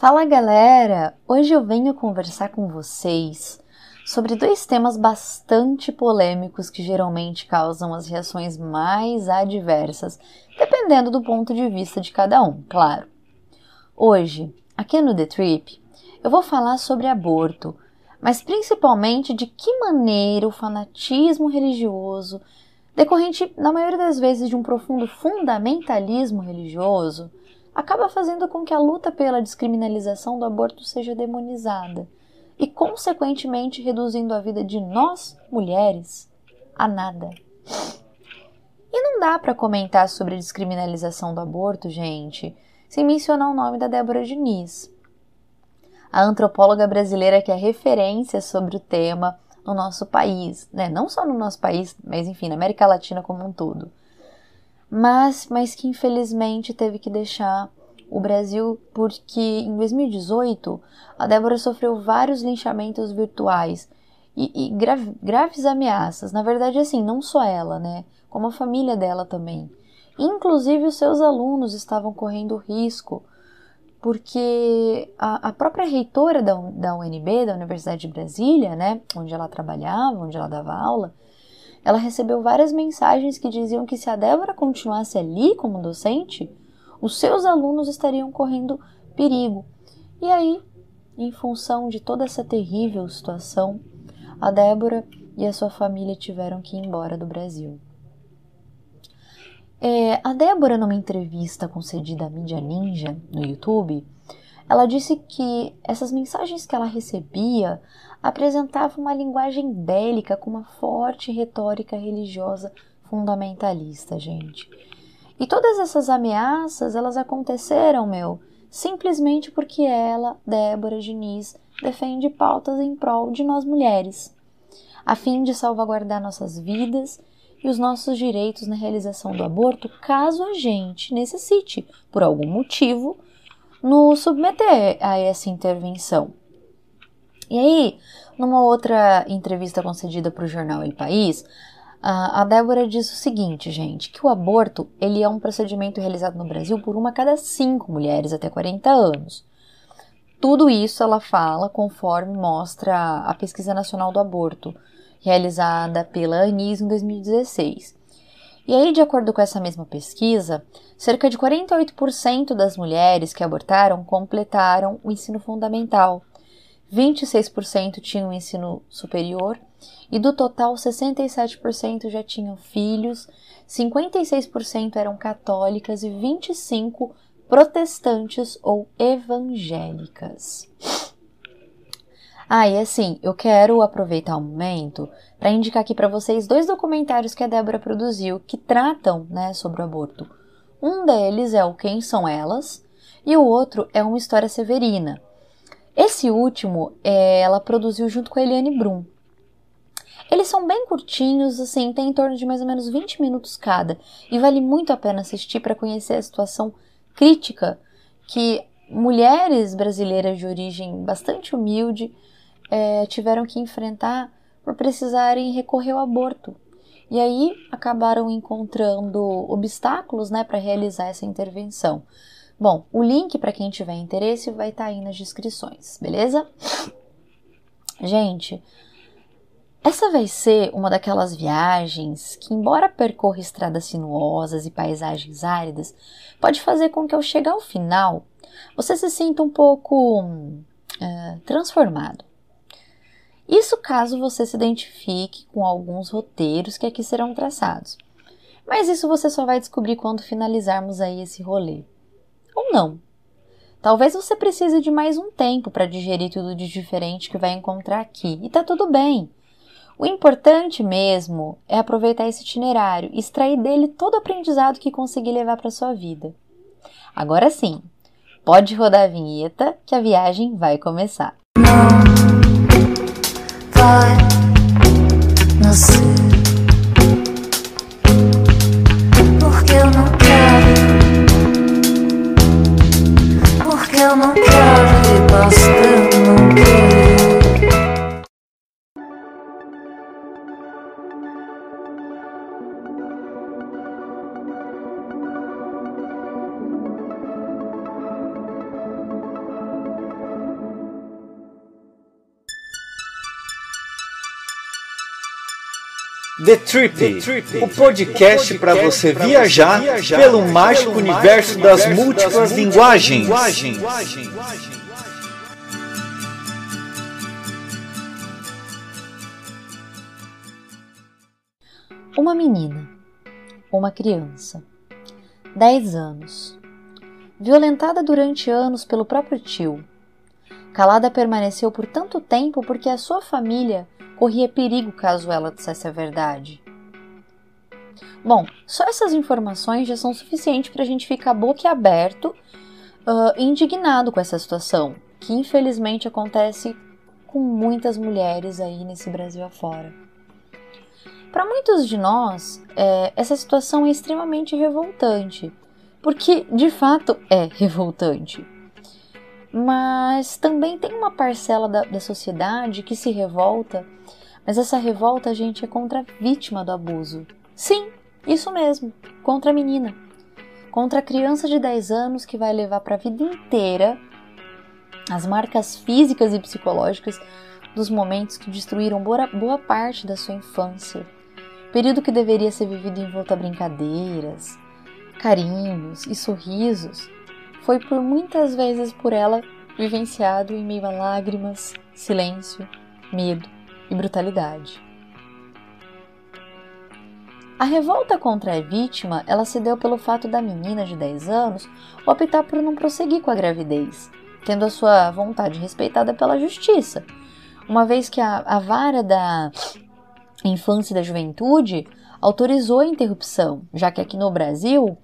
Fala galera! Hoje eu venho conversar com vocês sobre dois temas bastante polêmicos que geralmente causam as reações mais adversas, dependendo do ponto de vista de cada um, claro. Hoje, aqui no The Trip, eu vou falar sobre aborto, mas principalmente de que maneira o fanatismo religioso, decorrente na maioria das vezes de um profundo fundamentalismo religioso, acaba fazendo com que a luta pela descriminalização do aborto seja demonizada e, consequentemente, reduzindo a vida de nós, mulheres, a nada. E não dá para comentar sobre a descriminalização do aborto, gente, sem mencionar o nome da Débora Diniz, a antropóloga brasileira que é referência sobre o tema no nosso país, né? Não só no nosso país, mas enfim, na América Latina como um todo mas, mas que infelizmente teve que deixar o Brasil porque em 2018 a Débora sofreu vários linchamentos virtuais e, e grave, graves ameaças. Na verdade, assim, não só ela, né? Como a família dela também. Inclusive, os seus alunos estavam correndo risco, porque a, a própria reitora da, da UNB, da Universidade de Brasília, né? Onde ela trabalhava, onde ela dava aula, ela recebeu várias mensagens que diziam que se a Débora continuasse ali como docente, os seus alunos estariam correndo perigo. E aí, em função de toda essa terrível situação, a Débora e a sua família tiveram que ir embora do Brasil. É, a Débora, numa entrevista concedida à Mídia Ninja no YouTube, ela disse que essas mensagens que ela recebia apresentavam uma linguagem bélica com uma forte retórica religiosa fundamentalista, gente. E todas essas ameaças, elas aconteceram, meu, simplesmente porque ela, Débora Diniz, defende pautas em prol de nós mulheres, a fim de salvaguardar nossas vidas e os nossos direitos na realização do aborto, caso a gente necessite, por algum motivo, nos submeter a essa intervenção. E aí, numa outra entrevista concedida para o jornal El País, a Débora diz o seguinte, gente, que o aborto ele é um procedimento realizado no Brasil por uma a cada cinco mulheres até 40 anos. Tudo isso ela fala conforme mostra a Pesquisa Nacional do Aborto, realizada pela Anis em 2016. E aí, de acordo com essa mesma pesquisa, cerca de 48% das mulheres que abortaram completaram o ensino fundamental, 26% tinham ensino superior e do total 67% já tinham filhos, 56% eram católicas e 25% protestantes ou evangélicas. Ah, e assim, eu quero aproveitar o momento para indicar aqui para vocês dois documentários que a Débora produziu que tratam né, sobre o aborto. Um deles é o Quem São Elas e o outro é uma história severina. Esse último é, ela produziu junto com a Eliane Brum. Eles são bem curtinhos, assim, tem em torno de mais ou menos 20 minutos cada, e vale muito a pena assistir para conhecer a situação crítica que mulheres brasileiras de origem bastante humilde é, tiveram que enfrentar por precisarem recorrer ao aborto. E aí acabaram encontrando obstáculos né, para realizar essa intervenção. Bom, o link para quem tiver interesse vai estar tá aí nas descrições, beleza? Gente, essa vai ser uma daquelas viagens que, embora percorra estradas sinuosas e paisagens áridas, pode fazer com que ao chegar ao final você se sinta um pouco uh, transformado. Isso caso você se identifique com alguns roteiros que aqui serão traçados. Mas isso você só vai descobrir quando finalizarmos aí esse rolê. Não. Talvez você precise de mais um tempo para digerir tudo de diferente que vai encontrar aqui, e tá tudo bem. O importante mesmo é aproveitar esse itinerário e extrair dele todo o aprendizado que conseguir levar para sua vida. Agora sim, pode rodar a vinheta que a viagem vai começar. vai nascer. Porque eu não quero e basta eu não quero. The Trip, The Trip o podcast para você viajar, viajar pelo mágico universo das múltiplas linguagens. Uma menina, uma criança, 10 anos, violentada durante anos pelo próprio tio. Calada permaneceu por tanto tempo porque a sua família corria perigo caso ela dissesse a verdade. Bom, só essas informações já são suficientes para a gente ficar boquiaberto uh, indignado com essa situação, que infelizmente acontece com muitas mulheres aí nesse Brasil afora. Para muitos de nós, é, essa situação é extremamente revoltante, porque de fato é revoltante. Mas também tem uma parcela da, da sociedade que se revolta mas essa revolta, gente, é contra a vítima do abuso. Sim, isso mesmo, contra a menina. Contra a criança de 10 anos que vai levar para a vida inteira as marcas físicas e psicológicas dos momentos que destruíram boa, boa parte da sua infância. Período que deveria ser vivido em volta a brincadeiras, carinhos e sorrisos, foi por muitas vezes por ela vivenciado em meio a lágrimas, silêncio, medo e brutalidade. A revolta contra a vítima ela se deu pelo fato da menina de 10 anos optar por não prosseguir com a gravidez, tendo a sua vontade respeitada pela justiça, uma vez que a, a vara da infância e da juventude autorizou a interrupção, já que aqui no Brasil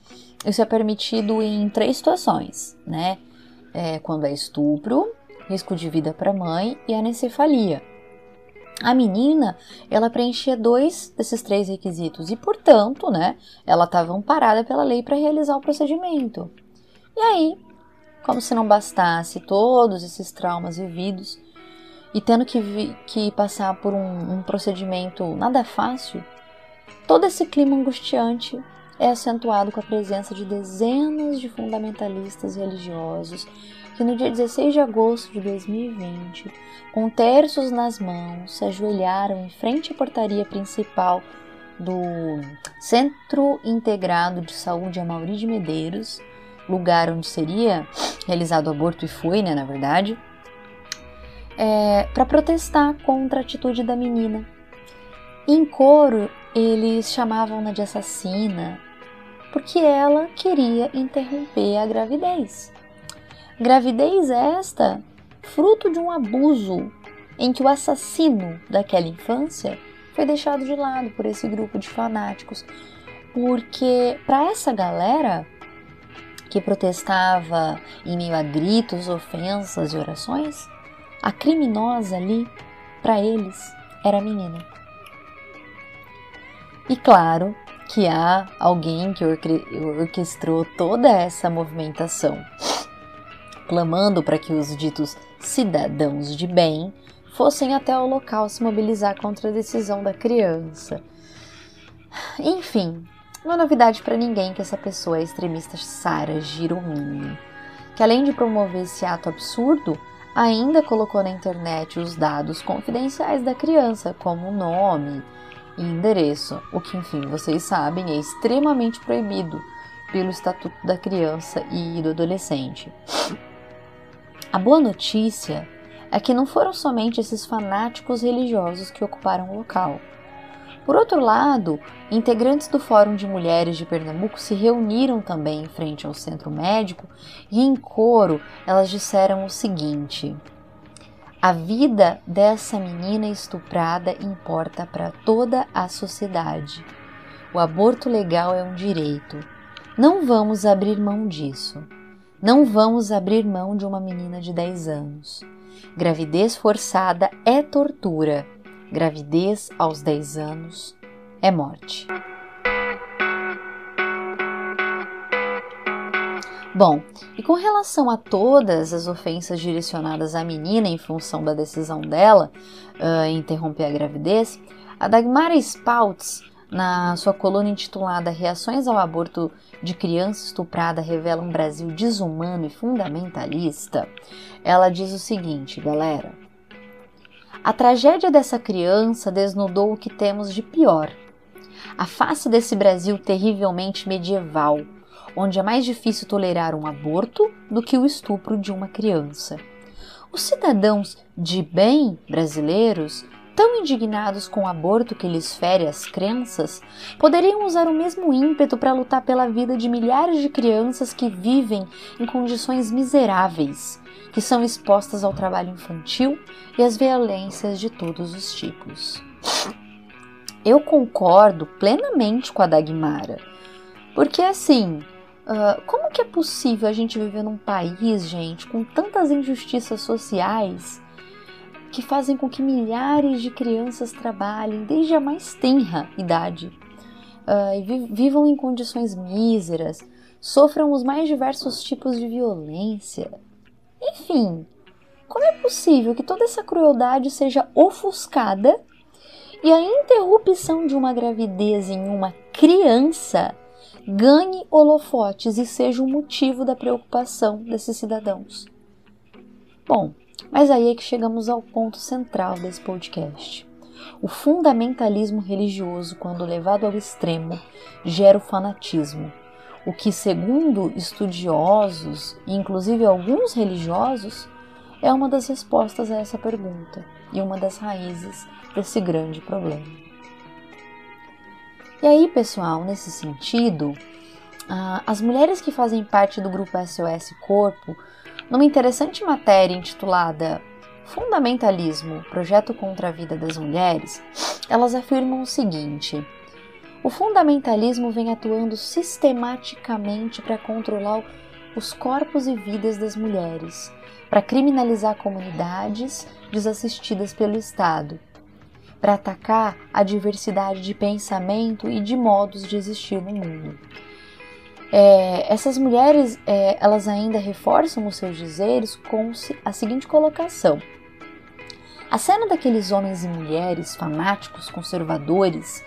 isso é permitido em três situações, né? É, quando é estupro, risco de vida para a mãe e anencefalia. A menina, ela preenchia dois desses três requisitos e, portanto, né, ela estava amparada pela lei para realizar o procedimento. E aí, como se não bastasse todos esses traumas vividos e tendo que, que passar por um, um procedimento nada fácil, todo esse clima angustiante é acentuado com a presença de dezenas de fundamentalistas religiosos que no dia 16 de agosto de 2020, com terços nas mãos, se ajoelharam em frente à portaria principal do Centro Integrado de Saúde Amauri de Medeiros, lugar onde seria realizado o aborto e foi, né, na verdade, é, para protestar contra a atitude da menina. Em coro, eles chamavam-na de assassina porque ela queria interromper a gravidez. Gravidez esta fruto de um abuso em que o assassino daquela infância foi deixado de lado por esse grupo de fanáticos. Porque para essa galera que protestava em meio a gritos, ofensas e orações, a criminosa ali, para eles, era a menina. E claro que há alguém que orquestrou toda essa movimentação clamando para que os ditos cidadãos de bem fossem até o local se mobilizar contra a decisão da criança. Enfim, não é novidade para ninguém que essa pessoa é a extremista Sara Giromini, que além de promover esse ato absurdo, ainda colocou na internet os dados confidenciais da criança, como nome e endereço, o que, enfim, vocês sabem, é extremamente proibido pelo Estatuto da Criança e do Adolescente. A boa notícia é que não foram somente esses fanáticos religiosos que ocuparam o local. Por outro lado, integrantes do Fórum de Mulheres de Pernambuco se reuniram também em frente ao centro médico e, em coro, elas disseram o seguinte: A vida dessa menina estuprada importa para toda a sociedade. O aborto legal é um direito. Não vamos abrir mão disso. Não vamos abrir mão de uma menina de 10 anos. Gravidez forçada é tortura. Gravidez aos 10 anos é morte. Bom, e com relação a todas as ofensas direcionadas à menina em função da decisão dela uh, interromper a gravidez, a Dagmara Spouts na sua coluna intitulada Reações ao Aborto de Criança Estuprada Revela um Brasil Desumano e Fundamentalista, ela diz o seguinte, galera. A tragédia dessa criança desnudou o que temos de pior A face desse Brasil terrivelmente medieval, onde é mais difícil tolerar um aborto do que o estupro de uma criança. Os cidadãos de bem brasileiros, tão indignados com o aborto que lhes fere as crenças, poderiam usar o mesmo ímpeto para lutar pela vida de milhares de crianças que vivem em condições miseráveis, que são expostas ao trabalho infantil e às violências de todos os tipos. Eu concordo plenamente com a Dagmara, porque assim, Uh, como que é possível a gente viver num país, gente, com tantas injustiças sociais que fazem com que milhares de crianças trabalhem desde a mais tenra idade uh, e vivam em condições míseras, sofram os mais diversos tipos de violência? Enfim, como é possível que toda essa crueldade seja ofuscada e a interrupção de uma gravidez em uma criança? Ganhe holofotes e seja o motivo da preocupação desses cidadãos. Bom, mas aí é que chegamos ao ponto central desse podcast. O fundamentalismo religioso, quando levado ao extremo, gera o fanatismo, o que, segundo estudiosos, inclusive alguns religiosos, é uma das respostas a essa pergunta e uma das raízes desse grande problema. E aí, pessoal, nesse sentido, as mulheres que fazem parte do grupo SOS Corpo, numa interessante matéria intitulada Fundamentalismo Projeto contra a Vida das Mulheres, elas afirmam o seguinte: o fundamentalismo vem atuando sistematicamente para controlar os corpos e vidas das mulheres, para criminalizar comunidades desassistidas pelo Estado para atacar a diversidade de pensamento e de modos de existir no mundo. É, essas mulheres, é, elas ainda reforçam os seus dizeres com a seguinte colocação: a cena daqueles homens e mulheres fanáticos, conservadores,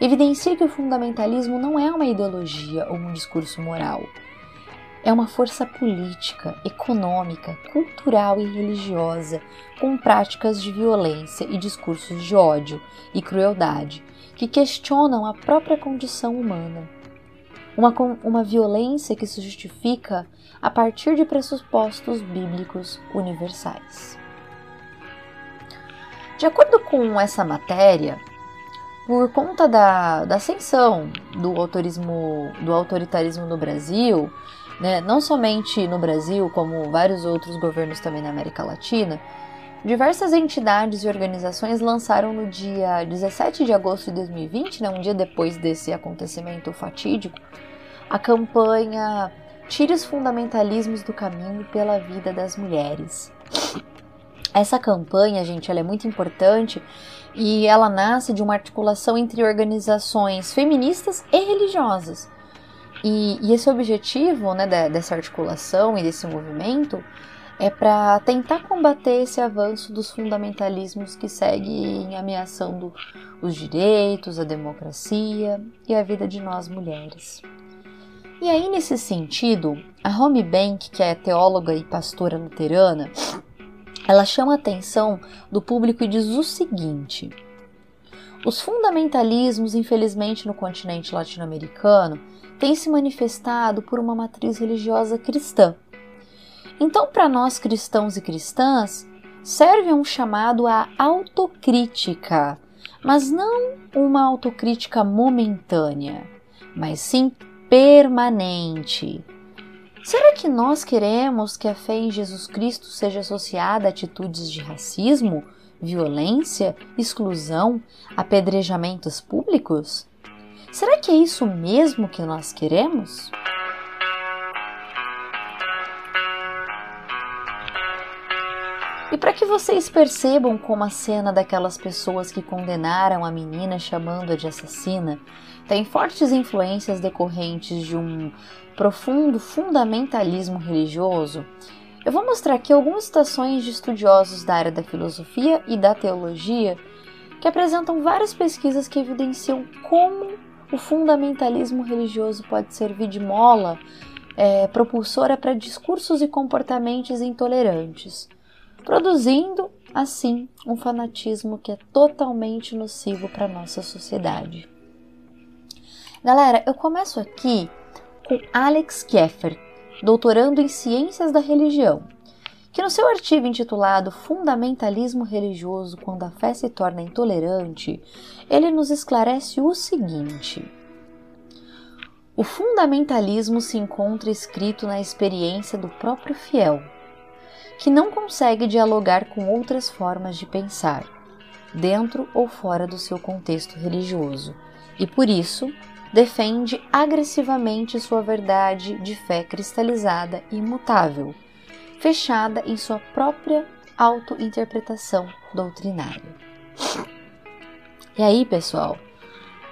evidencia que o fundamentalismo não é uma ideologia ou um discurso moral é uma força política, econômica, cultural e religiosa, com práticas de violência e discursos de ódio e crueldade que questionam a própria condição humana. Uma, uma violência que se justifica a partir de pressupostos bíblicos universais. De acordo com essa matéria, por conta da, da ascensão do, autorismo, do autoritarismo no Brasil, né, não somente no Brasil, como vários outros governos também na América Latina, diversas entidades e organizações lançaram no dia 17 de agosto de 2020, né, um dia depois desse acontecimento fatídico, a campanha Tire os fundamentalismos do caminho pela vida das mulheres. Essa campanha, gente, ela é muito importante e ela nasce de uma articulação entre organizações feministas e religiosas e, e esse objetivo né, dessa articulação e desse movimento é para tentar combater esse avanço dos fundamentalismos que seguem ameaçando os direitos, a democracia e a vida de nós mulheres. E aí, nesse sentido, a Home Bank, que é teóloga e pastora luterana, ela chama a atenção do público e diz o seguinte: os fundamentalismos, infelizmente, no continente latino-americano, tem se manifestado por uma matriz religiosa cristã. Então, para nós cristãos e cristãs, serve um chamado à autocrítica, mas não uma autocrítica momentânea, mas sim permanente. Será que nós queremos que a fé em Jesus Cristo seja associada a atitudes de racismo, violência, exclusão, apedrejamentos públicos? Será que é isso mesmo que nós queremos? E para que vocês percebam como a cena daquelas pessoas que condenaram a menina chamando-a de assassina tem fortes influências decorrentes de um profundo fundamentalismo religioso, eu vou mostrar aqui algumas citações de estudiosos da área da filosofia e da teologia que apresentam várias pesquisas que evidenciam como o fundamentalismo religioso pode servir de mola é, propulsora para discursos e comportamentos intolerantes, produzindo, assim, um fanatismo que é totalmente nocivo para a nossa sociedade. Galera, eu começo aqui com Alex Keffer, doutorando em Ciências da Religião, que no seu artigo intitulado Fundamentalismo Religioso quando a fé se torna intolerante, ele nos esclarece o seguinte: O fundamentalismo se encontra escrito na experiência do próprio fiel, que não consegue dialogar com outras formas de pensar, dentro ou fora do seu contexto religioso, e por isso defende agressivamente sua verdade de fé cristalizada e imutável, fechada em sua própria autointerpretação doutrinária. E aí, pessoal,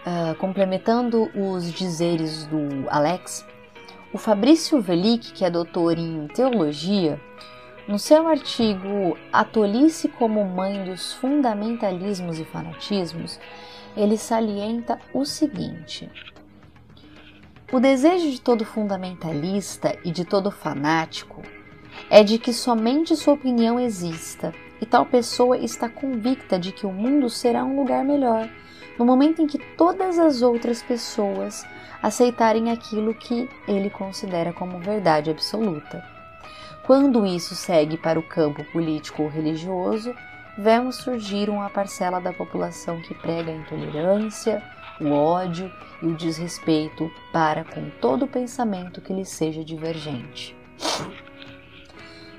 uh, complementando os dizeres do Alex, o Fabrício Velic, que é doutor em teologia, no seu artigo A Tolice como Mãe dos Fundamentalismos e Fanatismos, ele salienta o seguinte: O desejo de todo fundamentalista e de todo fanático é de que somente sua opinião exista, e tal pessoa está convicta de que o mundo será um lugar melhor no momento em que todas as outras pessoas aceitarem aquilo que ele considera como verdade absoluta. Quando isso segue para o campo político ou religioso, vemos surgir uma parcela da população que prega a intolerância, o ódio e o desrespeito para com todo pensamento que lhe seja divergente.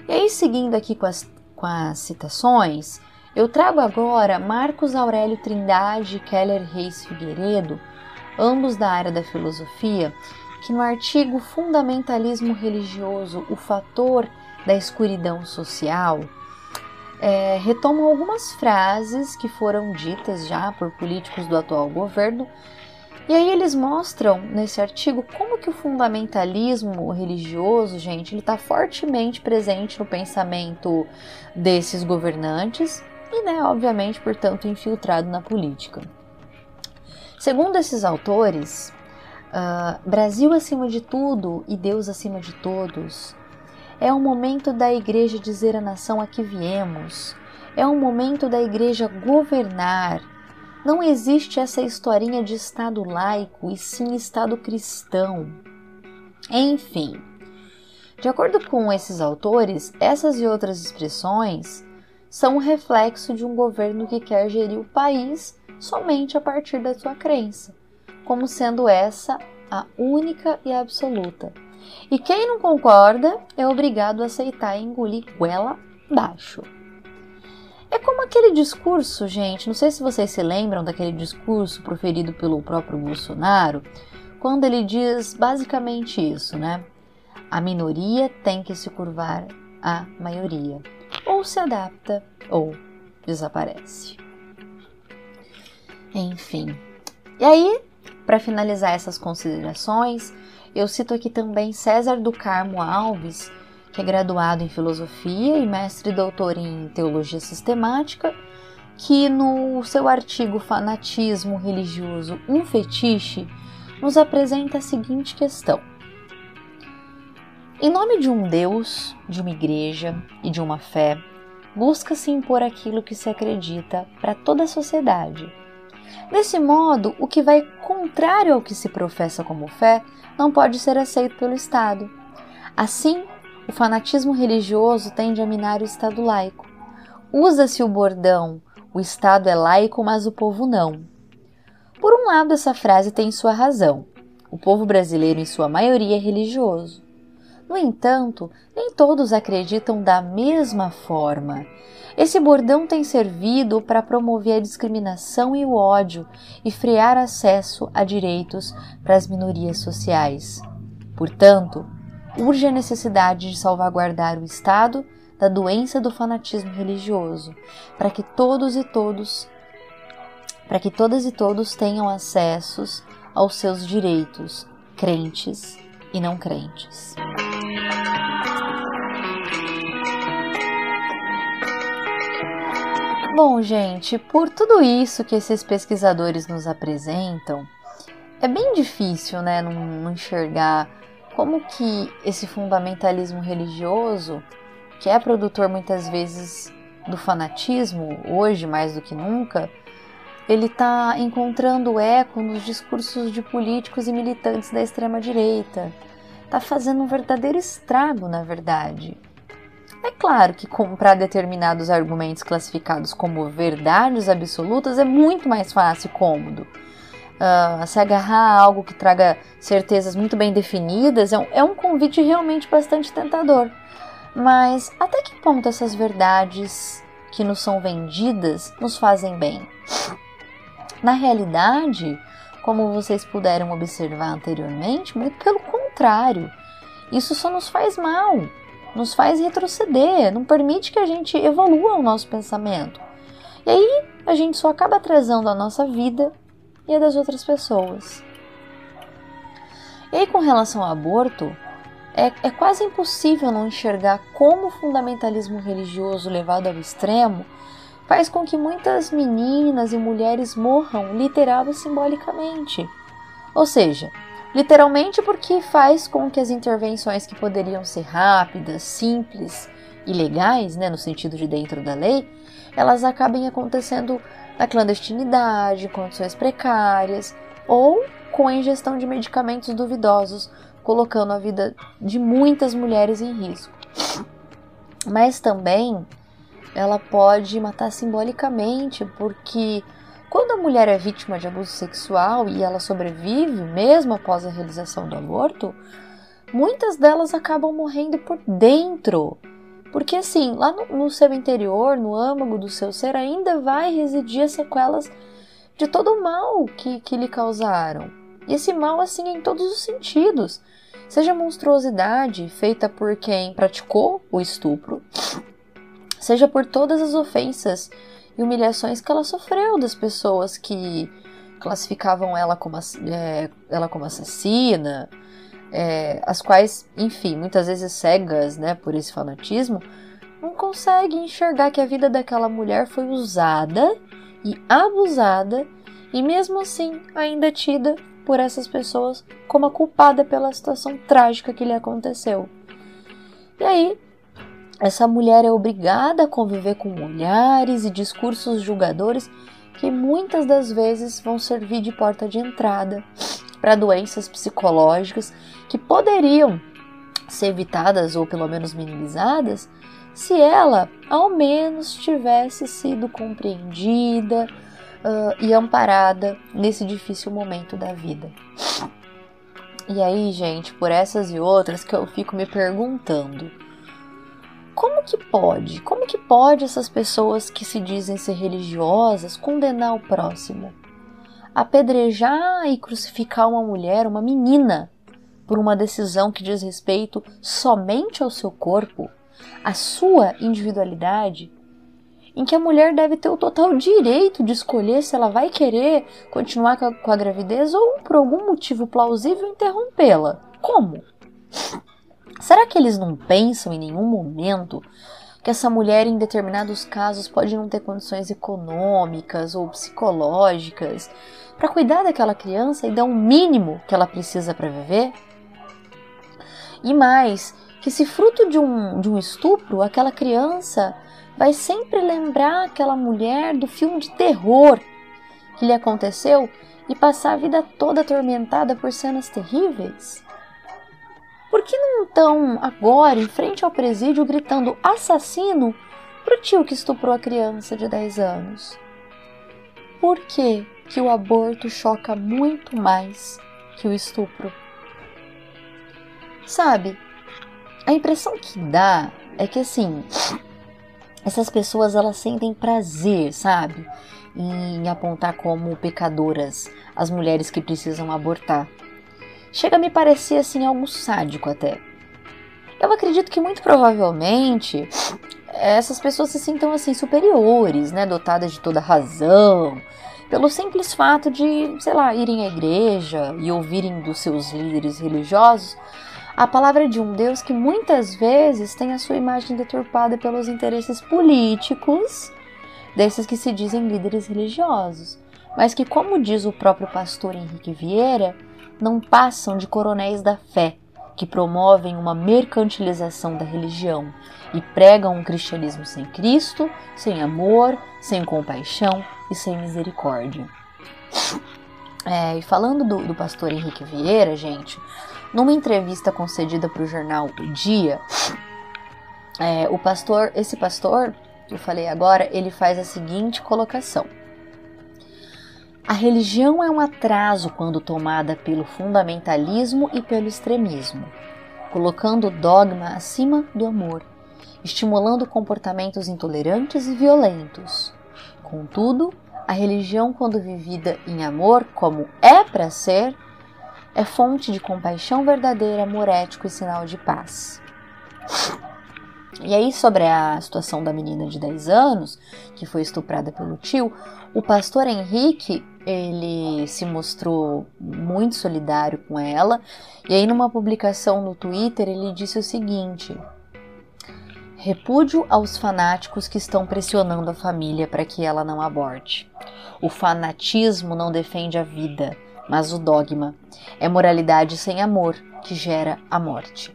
E aí, seguindo aqui com as, com as citações, eu trago agora Marcos Aurélio Trindade e Keller Reis Figueiredo, ambos da área da filosofia, que no artigo Fundamentalismo Religioso, o fator da escuridão social, é, retomam algumas frases que foram ditas já por políticos do atual governo. E aí eles mostram nesse artigo como que o fundamentalismo religioso, gente, ele está fortemente presente no pensamento desses governantes e, né, obviamente, portanto, infiltrado na política. Segundo esses autores, uh, Brasil acima de tudo e Deus acima de todos é um momento da igreja dizer à nação a que viemos. É um momento da igreja governar. Não existe essa historinha de Estado laico e sim Estado cristão. Enfim, de acordo com esses autores, essas e outras expressões são um reflexo de um governo que quer gerir o país somente a partir da sua crença, como sendo essa a única e absoluta. E quem não concorda é obrigado a aceitar e engolir goela baixo. É como aquele discurso, gente, não sei se vocês se lembram daquele discurso proferido pelo próprio Bolsonaro, quando ele diz basicamente isso, né? A minoria tem que se curvar à maioria, ou se adapta ou desaparece. Enfim. E aí, para finalizar essas considerações, eu cito aqui também César do Carmo Alves, que é graduado em filosofia e mestre e doutor em teologia sistemática, que no seu artigo Fanatismo Religioso, um fetiche, nos apresenta a seguinte questão: Em nome de um Deus, de uma igreja e de uma fé, busca-se impor aquilo que se acredita para toda a sociedade. Desse modo, o que vai contrário ao que se professa como fé não pode ser aceito pelo Estado. Assim, o fanatismo religioso tende a minar o Estado laico. Usa-se o bordão: o Estado é laico, mas o povo não. Por um lado, essa frase tem sua razão. O povo brasileiro, em sua maioria, é religioso. No entanto, nem todos acreditam da mesma forma. Esse bordão tem servido para promover a discriminação e o ódio e frear acesso a direitos para as minorias sociais. Portanto, urge a necessidade de salvaguardar o Estado da doença do fanatismo religioso, para que todos e todos para que todas e todos tenham acessos aos seus direitos, crentes e não crentes. Bom, gente, por tudo isso que esses pesquisadores nos apresentam, é bem difícil, né, não, enxergar como que esse fundamentalismo religioso, que é produtor muitas vezes do fanatismo, hoje mais do que nunca, ele está encontrando eco nos discursos de políticos e militantes da extrema direita. Está fazendo um verdadeiro estrago, na verdade. É claro que comprar determinados argumentos classificados como verdades absolutas é muito mais fácil e cômodo. Uh, se agarrar a algo que traga certezas muito bem definidas é um, é um convite realmente bastante tentador. Mas até que ponto essas verdades que nos são vendidas nos fazem bem? Na realidade, como vocês puderam observar anteriormente, muito pelo contrário, isso só nos faz mal nos faz retroceder, não permite que a gente evolua o nosso pensamento. E aí a gente só acaba atrasando a nossa vida e a das outras pessoas. E aí, com relação ao aborto, é, é quase impossível não enxergar como o fundamentalismo religioso levado ao extremo faz com que muitas meninas e mulheres morram literal e simbolicamente. Ou seja, Literalmente porque faz com que as intervenções que poderiam ser rápidas, simples e legais, né, no sentido de dentro da lei, elas acabem acontecendo na clandestinidade, condições precárias ou com a ingestão de medicamentos duvidosos, colocando a vida de muitas mulheres em risco. Mas também ela pode matar simbolicamente, porque quando a mulher é vítima de abuso sexual e ela sobrevive mesmo após a realização do aborto, muitas delas acabam morrendo por dentro. Porque assim, lá no, no seu interior, no âmago do seu ser, ainda vai residir as sequelas de todo o mal que, que lhe causaram. E esse mal, assim, em todos os sentidos. Seja monstruosidade feita por quem praticou o estupro, seja por todas as ofensas e humilhações que ela sofreu das pessoas que classificavam ela como, é, ela como assassina, é, as quais, enfim, muitas vezes cegas né, por esse fanatismo, não conseguem enxergar que a vida daquela mulher foi usada e abusada e mesmo assim ainda tida por essas pessoas como a culpada pela situação trágica que lhe aconteceu. E aí essa mulher é obrigada a conviver com olhares e discursos julgadores que muitas das vezes vão servir de porta de entrada para doenças psicológicas que poderiam ser evitadas ou pelo menos minimizadas se ela ao menos tivesse sido compreendida uh, e amparada nesse difícil momento da vida. E aí, gente, por essas e outras que eu fico me perguntando como que pode? Como que pode essas pessoas que se dizem ser religiosas condenar o próximo? Apedrejar e crucificar uma mulher, uma menina, por uma decisão que diz respeito somente ao seu corpo, à sua individualidade, em que a mulher deve ter o total direito de escolher se ela vai querer continuar com a, gravidez ou, por algum motivo plausível, interrompê-la. Como? Será que eles não pensam em nenhum momento que essa mulher, em determinados casos, pode não ter condições econômicas ou psicológicas para cuidar daquela criança e dar o um mínimo que ela precisa para viver? E mais, que se fruto de um, de um estupro, aquela criança vai sempre lembrar aquela mulher do filme de terror que lhe aconteceu e passar a vida toda atormentada por cenas terríveis? Por que não estão agora em frente ao presídio gritando assassino pro tio que estuprou a criança de 10 anos? Por que, que o aborto choca muito mais que o estupro? Sabe, a impressão que dá é que assim, essas pessoas elas sentem prazer, sabe, em apontar como pecadoras as mulheres que precisam abortar. Chega a me parecer assim algo sádico até. Eu acredito que muito provavelmente essas pessoas se sintam assim superiores, né, dotadas de toda razão, pelo simples fato de, sei lá, irem à igreja e ouvirem dos seus líderes religiosos a palavra de um Deus que muitas vezes tem a sua imagem deturpada pelos interesses políticos desses que se dizem líderes religiosos, mas que, como diz o próprio pastor Henrique Vieira, não passam de coronéis da fé, que promovem uma mercantilização da religião e pregam um cristianismo sem Cristo, sem amor, sem compaixão e sem misericórdia. É, e falando do, do pastor Henrique Vieira, gente, numa entrevista concedida para o jornal O Dia, é, o pastor, esse pastor que eu falei agora, ele faz a seguinte colocação. A religião é um atraso quando tomada pelo fundamentalismo e pelo extremismo, colocando o dogma acima do amor, estimulando comportamentos intolerantes e violentos. Contudo, a religião, quando vivida em amor, como é para ser, é fonte de compaixão verdadeira, amor ético e sinal de paz. E aí, sobre a situação da menina de 10 anos, que foi estuprada pelo tio, o pastor Henrique, ele se mostrou muito solidário com ela, e aí numa publicação no Twitter ele disse o seguinte: Repúdio aos fanáticos que estão pressionando a família para que ela não aborte. O fanatismo não defende a vida, mas o dogma. É moralidade sem amor que gera a morte.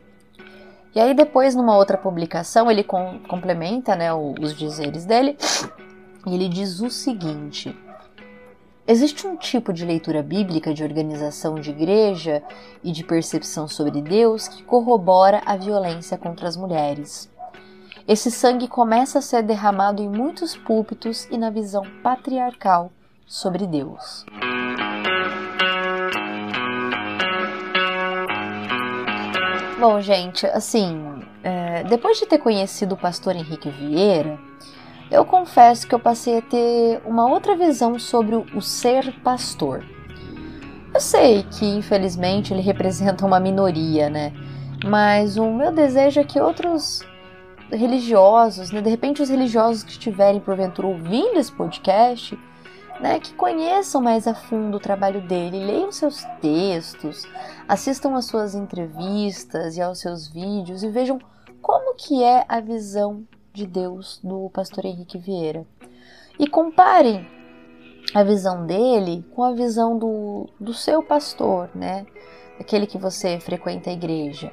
E aí depois, numa outra publicação, ele com, complementa né, os dizeres dele e ele diz o seguinte: Existe um tipo de leitura bíblica de organização de igreja e de percepção sobre Deus que corrobora a violência contra as mulheres. Esse sangue começa a ser derramado em muitos púlpitos e na visão patriarcal sobre Deus. Bom, gente, assim, é, depois de ter conhecido o pastor Henrique Vieira, eu confesso que eu passei a ter uma outra visão sobre o, ser pastor. Eu sei que, infelizmente, ele representa uma minoria, né? Mas o meu desejo é que outros religiosos, né? De repente os religiosos que estiverem porventura ouvindo esse podcast, né, que conheçam mais a fundo o trabalho dele, leiam seus textos, assistam às suas entrevistas e aos seus vídeos e vejam como que é a visão de Deus do pastor Henrique Vieira. E comparem a visão dele com a visão do, do seu pastor, né? Aquele que você frequenta a igreja.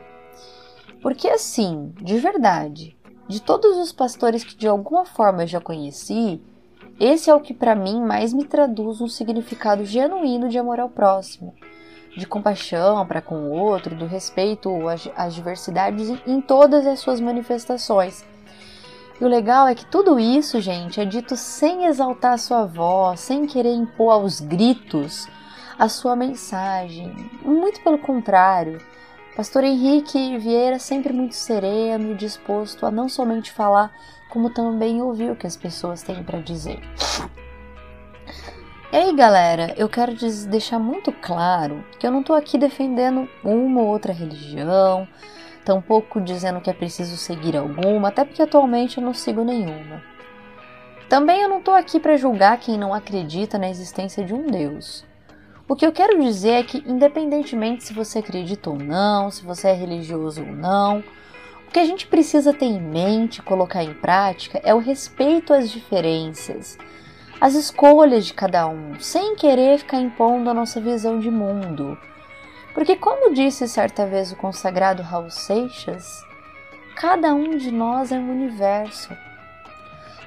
Porque assim, de verdade, de todos os pastores que de alguma forma eu já conheci, esse é o que para mim mais me traduz um significado genuíno de amor ao próximo, de compaixão para com o outro, do respeito às diversidades em todas as suas manifestações. E o legal é que tudo isso, gente, é dito sem exaltar a sua voz, sem querer impor aos gritos a sua mensagem. Muito pelo contrário, Pastor Henrique Vieira sempre muito sereno e disposto a não somente falar, como também ouvir o que as pessoas têm para dizer. E aí, galera, eu quero deixar muito claro que eu não estou aqui defendendo uma ou outra religião, tampouco dizendo que é preciso seguir alguma, até porque atualmente eu não sigo nenhuma. Também eu não estou aqui para julgar quem não acredita na existência de um Deus. O que eu quero dizer é que, independentemente se você acredita ou não, se você é religioso ou não, o que a gente precisa ter em mente, colocar em prática, é o respeito às diferenças, as escolhas de cada um, sem querer ficar impondo a nossa visão de mundo. Porque, como disse certa vez o consagrado Raul Seixas, cada um de nós é um universo.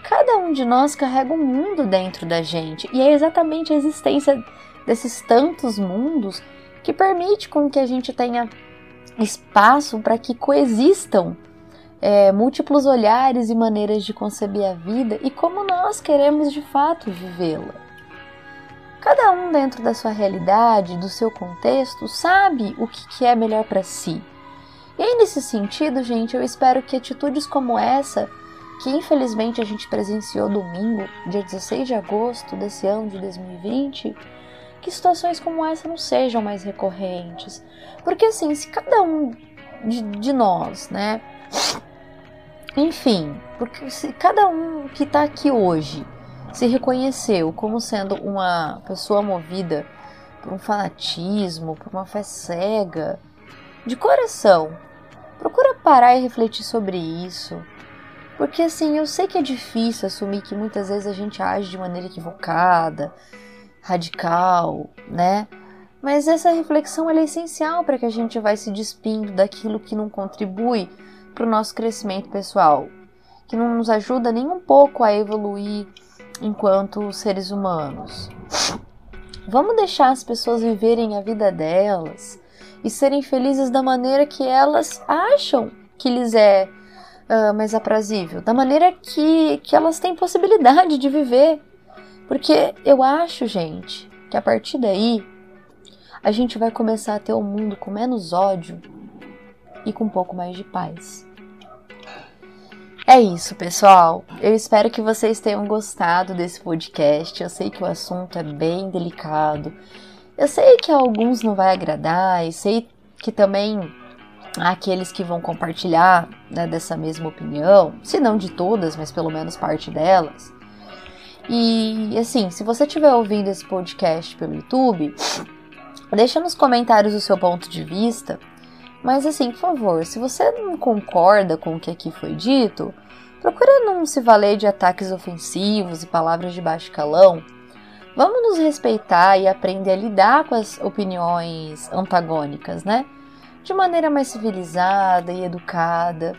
Cada um de nós carrega um mundo dentro da gente, e é exatamente a existência desses tantos mundos que permite com que a gente tenha espaço para que coexistam é, múltiplos olhares e maneiras de conceber a vida e como nós queremos de fato vivê-la. Cada um dentro da sua realidade, do seu contexto, sabe o que, é melhor para si. E aí, nesse sentido, gente, eu espero que atitudes como essa, que infelizmente a gente presenciou domingo, dia 16 de agosto desse ano de 2020, que situações como essa não sejam mais recorrentes. Porque assim, se cada um de, de nós, né? Enfim, porque se cada um que está aqui hoje se reconheceu como sendo uma pessoa movida por um fanatismo, por uma fé cega, de coração, procura parar e refletir sobre isso. Porque assim, eu sei que é difícil assumir que muitas vezes a gente age de maneira equivocada, radical, né? Mas essa reflexão é essencial para que a gente vai se despindo daquilo que não contribui para o nosso crescimento pessoal, que não nos ajuda nem um pouco a evoluir enquanto seres humanos. Vamos deixar as pessoas viverem a vida delas e serem felizes da maneira que elas acham que lhes é uh, mais aprazível, da maneira que, que elas têm possibilidade de viver. Porque eu acho, gente, que a partir daí a gente vai começar a ter um mundo com menos ódio e com um pouco mais de paz. É isso, pessoal. Eu espero que vocês tenham gostado desse podcast. Eu sei que o assunto é bem delicado. Eu sei que a alguns não vai agradar e sei que também há aqueles que vão compartilhar né, dessa mesma opinião, se não de todas, mas pelo menos parte delas. E assim, se você estiver ouvindo esse podcast pelo YouTube, deixa nos comentários o seu ponto de vista mas assim, por favor, se você não concorda com o que aqui foi dito, procure não se valer de ataques ofensivos e palavras de baixo calão. Vamos nos respeitar e aprender a lidar com as opiniões antagônicas, né? De maneira mais civilizada e educada.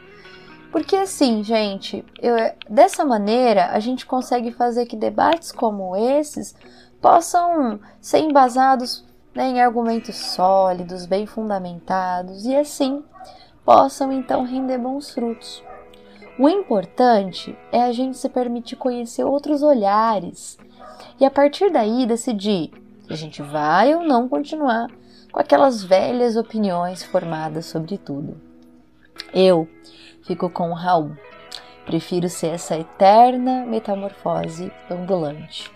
Porque assim, gente, eu, dessa maneira a gente consegue fazer que debates como esses possam ser embasados né, em argumentos sólidos, bem fundamentados e assim possam então render bons frutos. O importante é a gente se permitir conhecer outros olhares e a partir daí decidir se a gente vai ou não continuar com aquelas velhas opiniões formadas sobre tudo. Eu fico com Raul. Prefiro ser essa eterna metamorfose ambulante.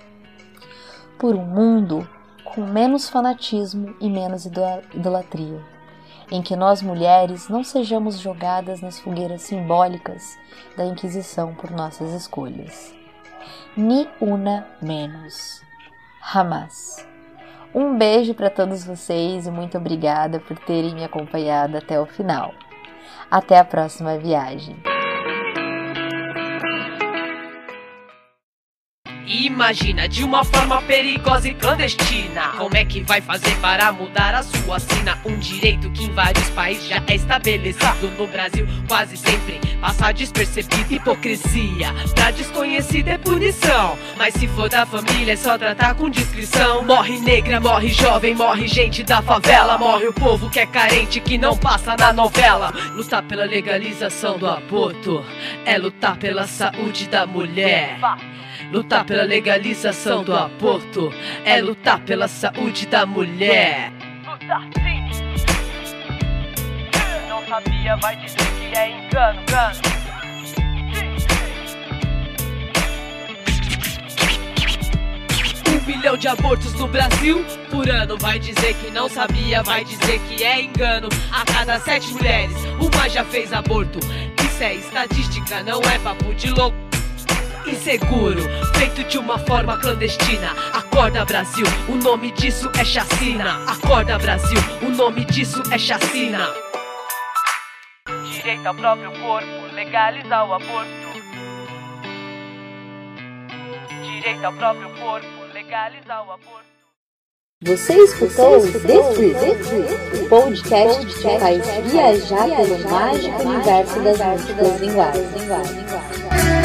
Por um mundo com menos fanatismo e menos idolatria, em que nós mulheres não sejamos jogadas nas fogueiras simbólicas da Inquisição por nossas escolhas. Ni una menos. Hamas. Um beijo para todos vocês e muito obrigada por terem me acompanhado até o final. Até a próxima viagem. Imagina de uma forma perigosa e clandestina. Como é que vai fazer para mudar a sua sina? Um direito que em vários países já é estabelecido. No Brasil, quase sempre passa despercebido. Hipocrisia, pra desconhecido é punição. Mas se for da família, é só tratar com discrição. Morre negra, morre jovem, morre gente da favela. Morre o povo que é carente, que não passa na novela. Lutar pela legalização do aborto é lutar pela saúde da mulher. Lutar pela legalização do aborto é lutar pela saúde da mulher. Lutar sim. Não sabia, vai dizer que é engano, engano. Um milhão de abortos no Brasil por ano. Vai dizer que não sabia, vai dizer que é engano. A cada sete mulheres, uma já fez aborto. Isso é estatística, não é papo de louco inseguro, feito de uma forma clandestina. Acorda Brasil, o nome disso é chacina. Acorda Brasil, o nome disso é chacina. Direito ao próprio corpo, legalizar o aborto. Direito ao próprio corpo, legalizar o aborto. Você escutou The o podcast que faz viajar pelo mágico universo das múltiplas linguagens.